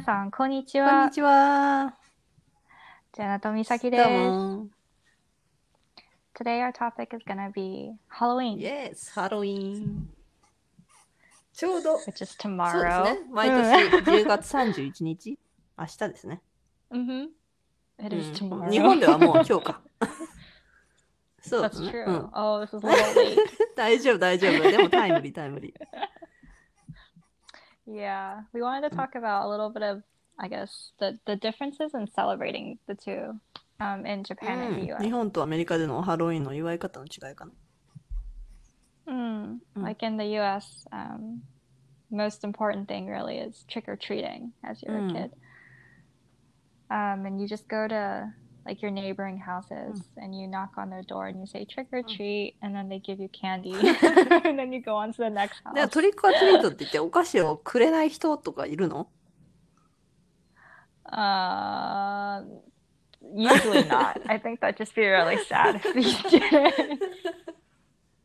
皆さん、こんにちこんはに。ちは。ジャナとミサキどうです。も。Today our topic is gonna be Halloween, Yes、ハロウィン。ちょうど、which is そう tomorrow. ですね。毎年10月31日、明日ですね。mm-hmm. It is うん tomorrow. 日本ではもう今日か。そうで That's すね。true. うん Oh, this is a little late. 大丈夫、大丈夫。でもタイムリー、タイムリー。yeah, we wanted to talk about a little bit of, I guess, the the differences in celebrating the two um, in Japan う and the ん U.S. 日本とアメリカでのハロウィンの祝い方の違いかな。 Mm, Mm. Like in the U.S., um, most important thing really is trick or treating as you're Mm. a kid. Um, and you just go to like your neighboring houses and you knock on their door and you say trick or treat, and then they give you candy, and then you go on to the next で house. トリックアトリートって言ってお菓子をくれない人とかいるの Uh, usually not. I think that'd just be really sad if you didn't.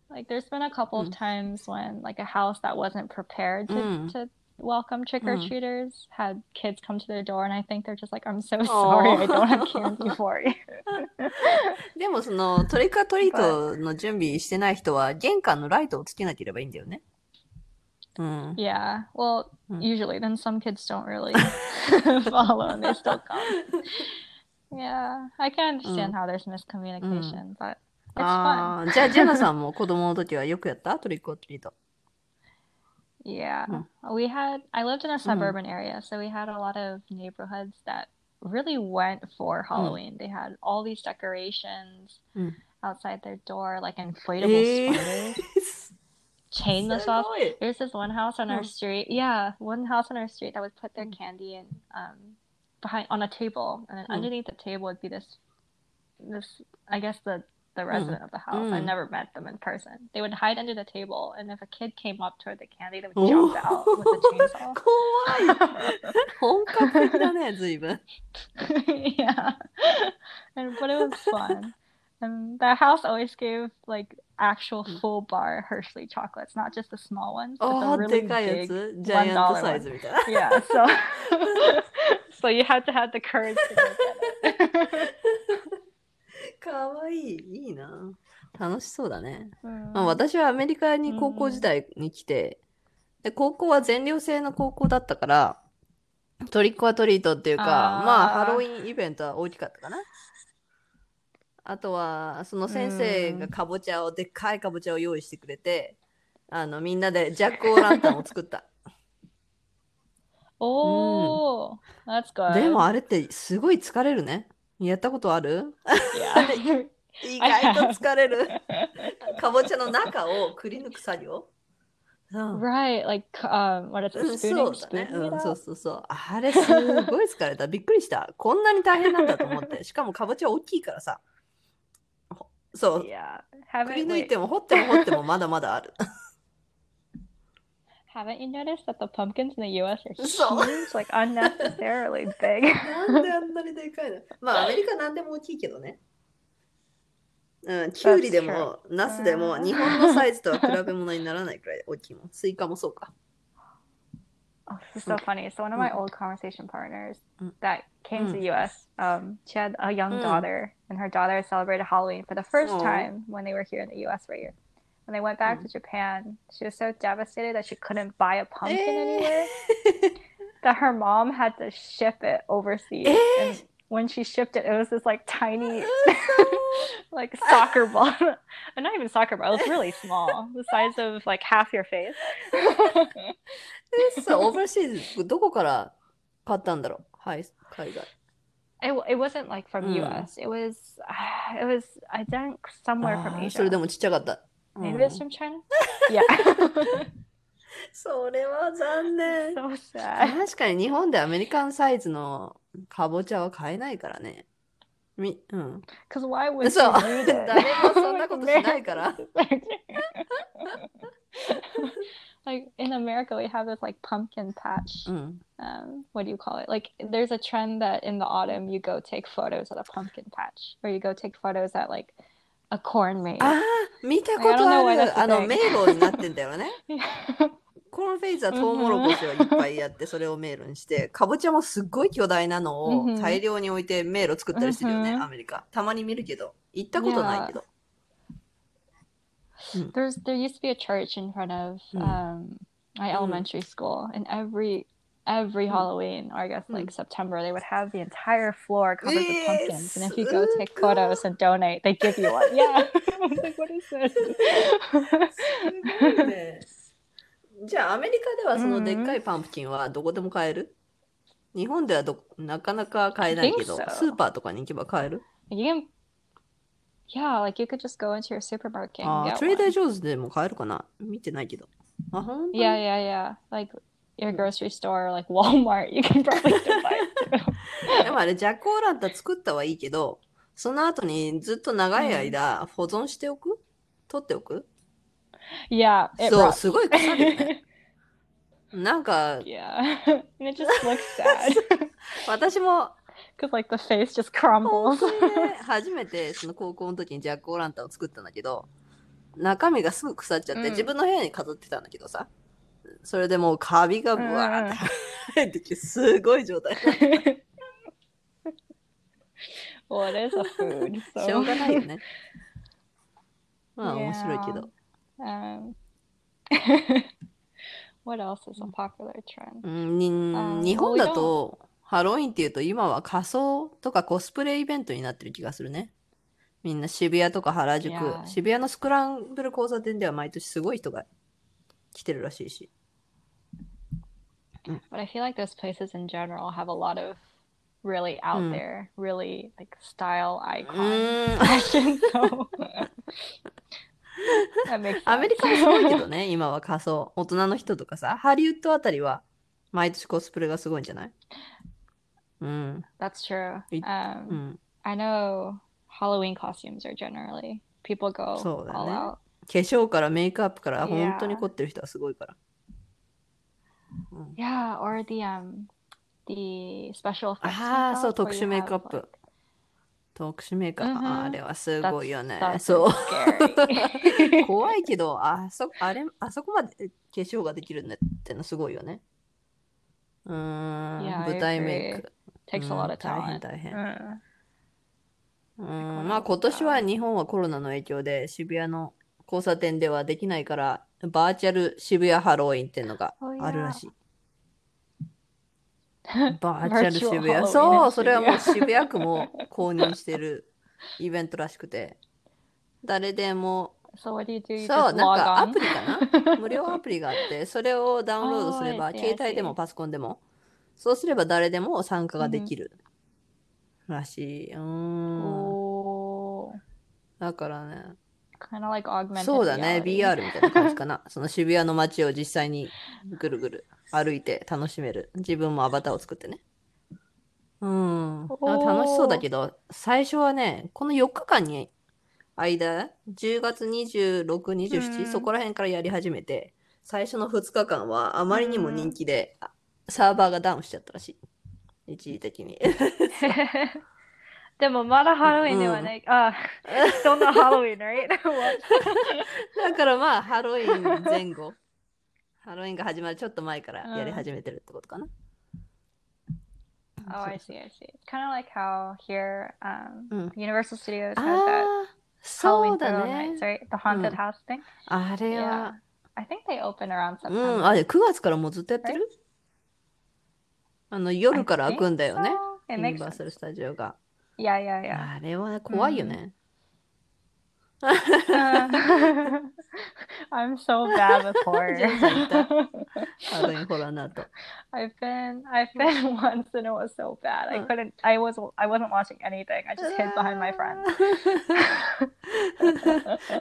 Like, there's been a couple of Mm. times when, like, a house that wasn't prepared to, Mm. to welcome trick or Mm. treaters had kids come to their door, and I think they're just like, I'm so sorry, I don't have candy for you. でもそのトリックアトリートの準備してない人は玄関のライトをつけなければいいんだよね。うん。yeah, well, Mm. usually, then some kids don't really follow and they still come. Yeah, I can understand how there's miscommunication, but it's fun. じゃあジェナさんも子供の時はよくやったトリックアトリート。Yeah. We had, I lived in a hmm. suburban mm. area, so we had a lot of neighborhoods that really went for hmm. Halloween. Mm. They had all these decorations mm. outside their door, like inflatable eh. spiders, chainless off. There's this one house on our street. Yeah, one house on our street that would put their hmm. candy in um, behind on a table, and then underneath the table would be this, this I guess the the resident mm. of the house. Mm. I never met them in person. They would hide under the table, and if a kid came up toward the candy, they would jump out with a chainsaw. yeah, and but it was fun. And the house always gave like actual full bar Hershey chocolates, not just the small ones, but oh, the really big one dollar yeah, so so you had to have the courage to get it. かわいい。いいな。楽しそうだね。まあ、Mm. 私はアメリカに高校時代に来て、で高校は全寮制の高校だったから、トリックアトリートっていうか、あーまあハロウィンイベントは大きかったかな。あとは、その先生がかぼちゃを、でっかいかぼちゃを用意してくれて、あのみんなでジャック・オーランタンを作った。oh that's good でもあれってすごい疲れるね。やったことある？意外と疲れる。かぼちゃの中をくり抜く作業？うん right like um what is うん it そうだね。うん、そう?そうそう。あれすごい疲れた。びっくりした。こんなに大変なんだと思って。しかもかぼちゃ大きいからさ。ほそう。yeah くり抜いても掘っても掘ってもまだまだある。haven't you noticed that the pumpkins in the US are So- huge like unnecessarily big なんであんなにでかいのまあアメリカなんでも大きいけどね。うん、キュウリでもナスでもうん日本のサイズとは比べ物にならないくらい大きいもん。スイカもそうか。 Oh, this is so Mm. funny. So one of my Mm. old conversation partners Mm. that came to the U.S. Um, she had a young Mm. daughter, and her daughter celebrated Halloween for the first Aw. time when they were here in the U.S. right here. When they went back Mm. to Japan, she was so devastated that she couldn't buy a pumpkin anywhere え that her mom had to ship it overseas. Eh? And when she shipped it, it was this like tiny, ー like soccer ball, and not even soccer ball. It was really small, the size of like half your face. えさ、オーバーシーズどこから買ったんだろうはい、海外。 It, w- it wasn't like from Mm. US. It was it was I think somewhere あ from ー Asia. それでもちっちゃかった。 Maybe うん it's from China. yeah. それは残念。 so sad. 確かに日本でアメリカンサイズのかぼちゃは買えないからね。みうん。 Because why would そう you need it? 誰もそんなことしないから。 like in America, we have this like pumpkin patch. うん。 Um, what do you call it? Like there's a trend that in the autumn you go take photos at a pumpkin patch, or you go take photos at like a corn maze. ああ、見たこ I don't と know why あ that's る。a あの、thing. 迷路になってんだよね。コーンフェイズはトウモロコシをいっぱいやってそれを迷路にしてかぼちゃもすっごい巨大なのをうんうん大量に置いて迷路作ったりしてるよね、うんうんアメリカたまに見るけど行ったことないけど There's there used to be a church in front of Mm. um my Mm. elementary school, and every every Mm. Halloween or I guess like September, they would have the entire floor covered with pumpkins, and if you Yes. go take photos and donate, they give you one. Yeah, I was like, what is this? すごいねじゃあアメリカではそのでっかいパンプキンはどこでも買える日本ではどなかなか買えないけど I think so. スーパーとかに行けば買える you can, yeah, like you could just go into your supermarket あ and ー get トレーダー one. ジョーズでも買えるかな見てないけどあ本当に Yeah, yeah, yeah. Like your grocery like Walmart you can でもあれジャックオランタ作ったはいいけどその後にずっと長い間保存しておく？取っておく？Yeah, そうすごい、なんか Yeah, it just 私も like the face just crumbles. 初めてその高校の時にジャックオランタを作ったんだけど中身がすぐ腐っちゃって、自分の部屋に飾ってたんだけどさ、それでもうカビがブワーって入ってきてすごい状態。it is a food, しょうがないよね。まあ.面白いけど。um, what else is a popular trend? うん日本だとハロウィンっていうと今は仮装とかコスプレイベントになってる気がするね。みんな渋谷とか原宿。渋谷のスクランブル交差点では毎年すごい人が来てるらしいし。But I feel like those places in general have a lot of really out Mm. there, really like style う icon ーん fashion. So that makes アメリ sense. カもすごいけどね、今は仮装。大人の人とかさ、ハリウッドあたりは毎年コスプレがすごいんじゃないうん。That's true. Um, うん。I know Halloween costumes are generally people go all ね out. 化粧からメイクアップから本当に凝ってる人はすごいから。Yeah, or the um the special effects ああ、そう、特殊メイクアップ。特殊メイクアップ。Mhm あれはすごいよね。That's そう。怖いけど、あそあれあそこまで化粧ができるんだってのすごいよね。うーん、舞台メイク。Takes a lot of うん大変 talent. 大変。Mm. うん、まあ今年は日本はコロナの影響で渋谷の交差点ではできないから、バーチャル渋谷ハロウィンっていうのが Oh, あるらしい。バーチャル渋谷。そう、それはもう渋谷区も公認してるイベントらしくて、誰でもそう、なんかア?プリかな？無料アプリがあって、それをダウンロードすれば、Oh, 携帯で.もパソコンでも、そうすれば誰でも参加ができるらしい。うーん。Oh, だからね、kind of like augmented そうだね. VR みたいな感じかな。その渋谷の街を実際にぐるぐる歩いて楽しめる。自分もアバターを作ってね。うん。楽しそうだけど、最初はね、この4日間に間、10月26、27、うんそこら辺からやり始めて、最初の2日間はあまりにも人気で、あサーバーがダウンしちゃったらしい。一時的に。でもまだハロウィンではない。あ、そんなハロウィン、right? だからまあ、ハロウィン前後。ハロウィンが始まるちょっと前からやり始めてるってことかな。Oh, I see, I see. Kind of like how here, um, うん。Universal Studios has that そ Halloween うだね Nights,。right? The haunted うん house thing. あれ.は、I think they open around う September. ん、あれ9月からもうずっとやってるあの夜から開くんだよね。ユ.ニバーサル・スタジオが。Yeah, yeah, yeah. あれは怖いよね。I'm so bad with horror. ジェンさん言ったハロウィンホラーナート。I've been I've been once and it was so bad. I couldn't I was I wasn't watching anything. I just hid behind my friends.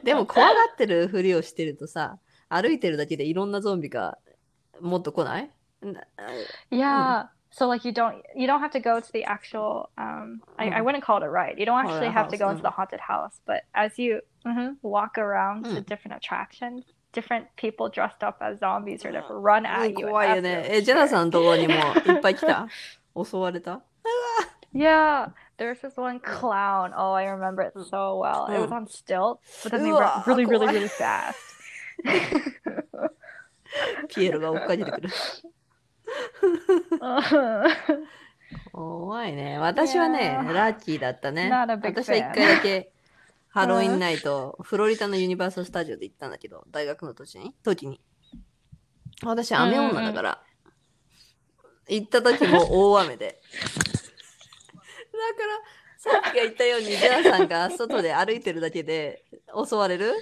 でも怖がってるふりをしてるとさ、歩いてるだけでいろんなゾンビがもっと来ないな Yeah. So like you don't you don't have to go to the actual um I, I Mhm. wouldn't call it a ride. You don't actually Horror have to house, go into mhm. the haunted house, but as you mhm, walk around to Mm. different attractions, different people dressed up as zombies or whatever run う at ん you. and 怖いよ that's ね。 really え、ジェナ scary. さんのところにもいっぱい来た襲われた Yeah, there's this one clown. Oh, I remember it Mm. so well. It was Mm. on stilts, but then they Ooh, run really, really, kawaii. really fast. ピエロが追っかけてくる。 Uh, 怖いね。私はね、ラッキーだったね。Not a big 私は一回だけ ハロウィンナイト、フロリダのユニバーサル・スタジオで行ったんだけど、大学の時に。時に私、雨女だから、行った時も大雨で。だから、さっきが言ったように、ジャーさんが外で歩いてるだけで襲われる？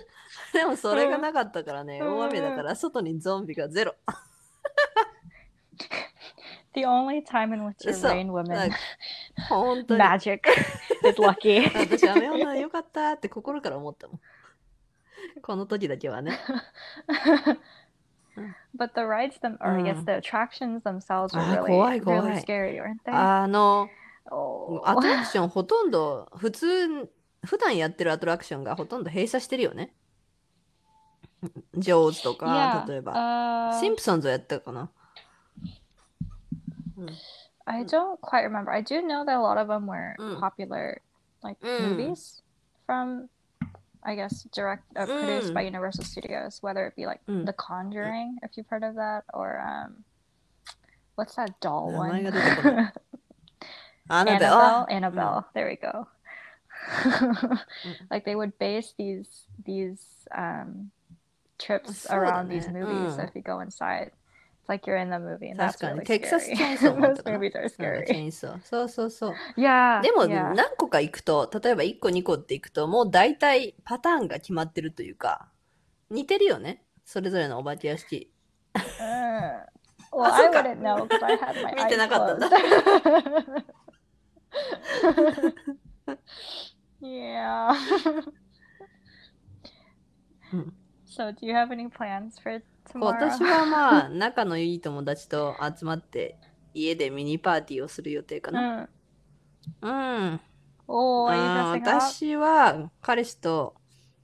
でもそれがなかったからね、うん大雨だから外にゾンビがゼロ。The only time in which a rain woman か本当に。magic is lucky. 私、雨女よかったって心から思ったもん。この時だけはね。But the rides them, or I guess Mm. the attractions themselves ー really, 怖い really 怖い scary, weren't they? あの、oh. アトラクションほとんど、普通、普段やってるアトラクションがほとんど閉鎖してるよね。ジョーズとか.例えば。uh, シンプソンズやったかな。Mm. I don't quite remember. I do know that a lot of them were mm. popular, like mm. movies from, I guess, direct uh, produced by Universal Studios. Whether it be like The Conjuring, if you've heard of that, or um, what's that doll oh, one? Annabelle. Annabelle. Annabelle. There we go. like they would base these these um, trips around these movies. So if you go inside It's like 確かに。そうそうそう。いやでも、何個か行くと、例えば1個2個って行くと、もう大体パターンが決まってるというか、似てるよね。それぞれのおばけ屋敷。うん。Well, てなかったんだ。いや。So, do you have any plans for 今 tomorrow? 年はまあ、仲のいい友達と集まって、家でミニパーティーをする予定かな。Mm. うん。Oh, うん you dressing up? 私は彼氏と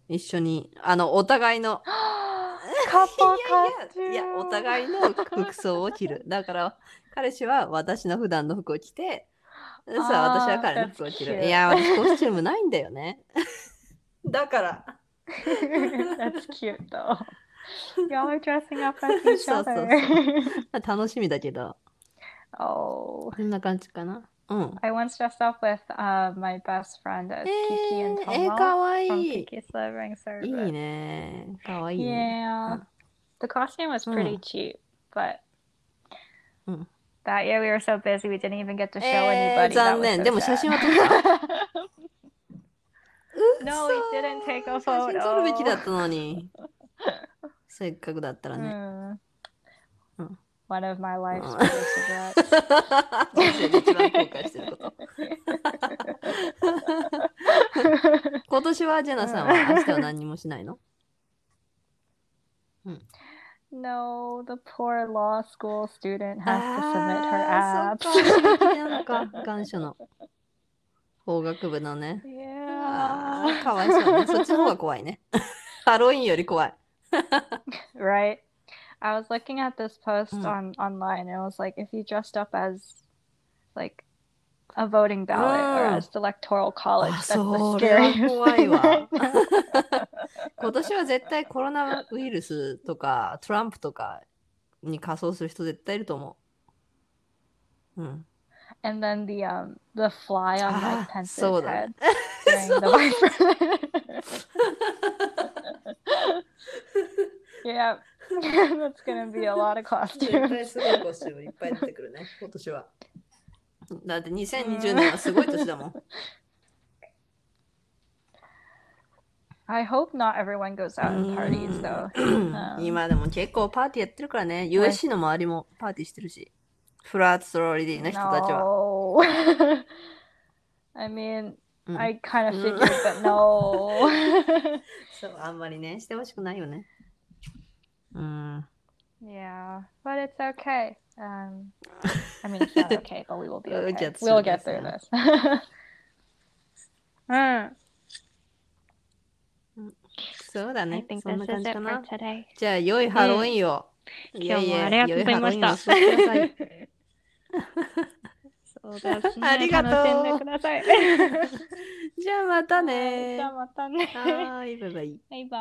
一緒に、あの、お互いの、Couple いやいや、いや、お.互いの服装を着る。だから、彼氏は私の普段の服を着て、さあ、あー私は彼の服を着る。いや、私コスチュームないんだよね。だから。That's cute though. Y'all are dressing up as each そうそうそう other. 楽しみだけど、 oh. こんな感じかな。うん。 I once dressed up with uh, my best friend as え Kiki and ー、え Tomo かわい from い。 Kiki's Living い Service. いね。かわいいね。 Yeah. The costume was pretty Mm. cheap, but Mm. that year we were so busy we didn't even get to show え anybody. ー、 That 残 was 念。 so でも写 sad. 真は撮った。 No, we didn't take a 写真撮るべきだ photo. ったのに。せっかくだったらね。Mm. Mm. One of my life's Mm. biggest regrets. 今年はジェナさんは明日は何にもしないの no, the poor law school student has to submit あ her apps. か、願書の。法学部のね。あ.ーかわいそうね。そっちの方が怖いね。ハロウィンより怖い。Right. I was looking at this post Mm. on online and it was like if you dressed up as like a voting ballot or Mm. as the electoral college, あ that's the それは scariest 怖い thing わ right now. 今年は絶対コロナウイルスとかトランプとかに仮装する人絶対いると思う。うん。And then the um the fly on Ah, Mike Pence's そうだ head ね。during the vice yeah. That's gonna be a lot of 絶 costumes. 対すごいコスチュームいっぱい出てくるね、今年は。だって2020年はすごい年だもん。I hope not everyone goes out and parties though. うん Um, 今でも結構パーティーやってるからね、USC の周りもパーティーしてるし、フラッツロリディの人たちは。No. I mean, うん I kind of Mm. figured, but no. そう、あんまりね、してほしくないよね。うん。yeah, but it's okay. Um, I mean, it's not okay, but we will be We'll okay. get We'll through get this, through yeah. this. Mm, そうだ I ね。think そんな this 感 is じ it か for な。today. じゃあ、良いハロウィンを。いやいや、今日もありがとうございました良ハロウィンを過ごしてください そうですね。ありがとう楽しんでください。じゃあ、またはいねじゃあまたね。はーい、バイバイ。バイバイ。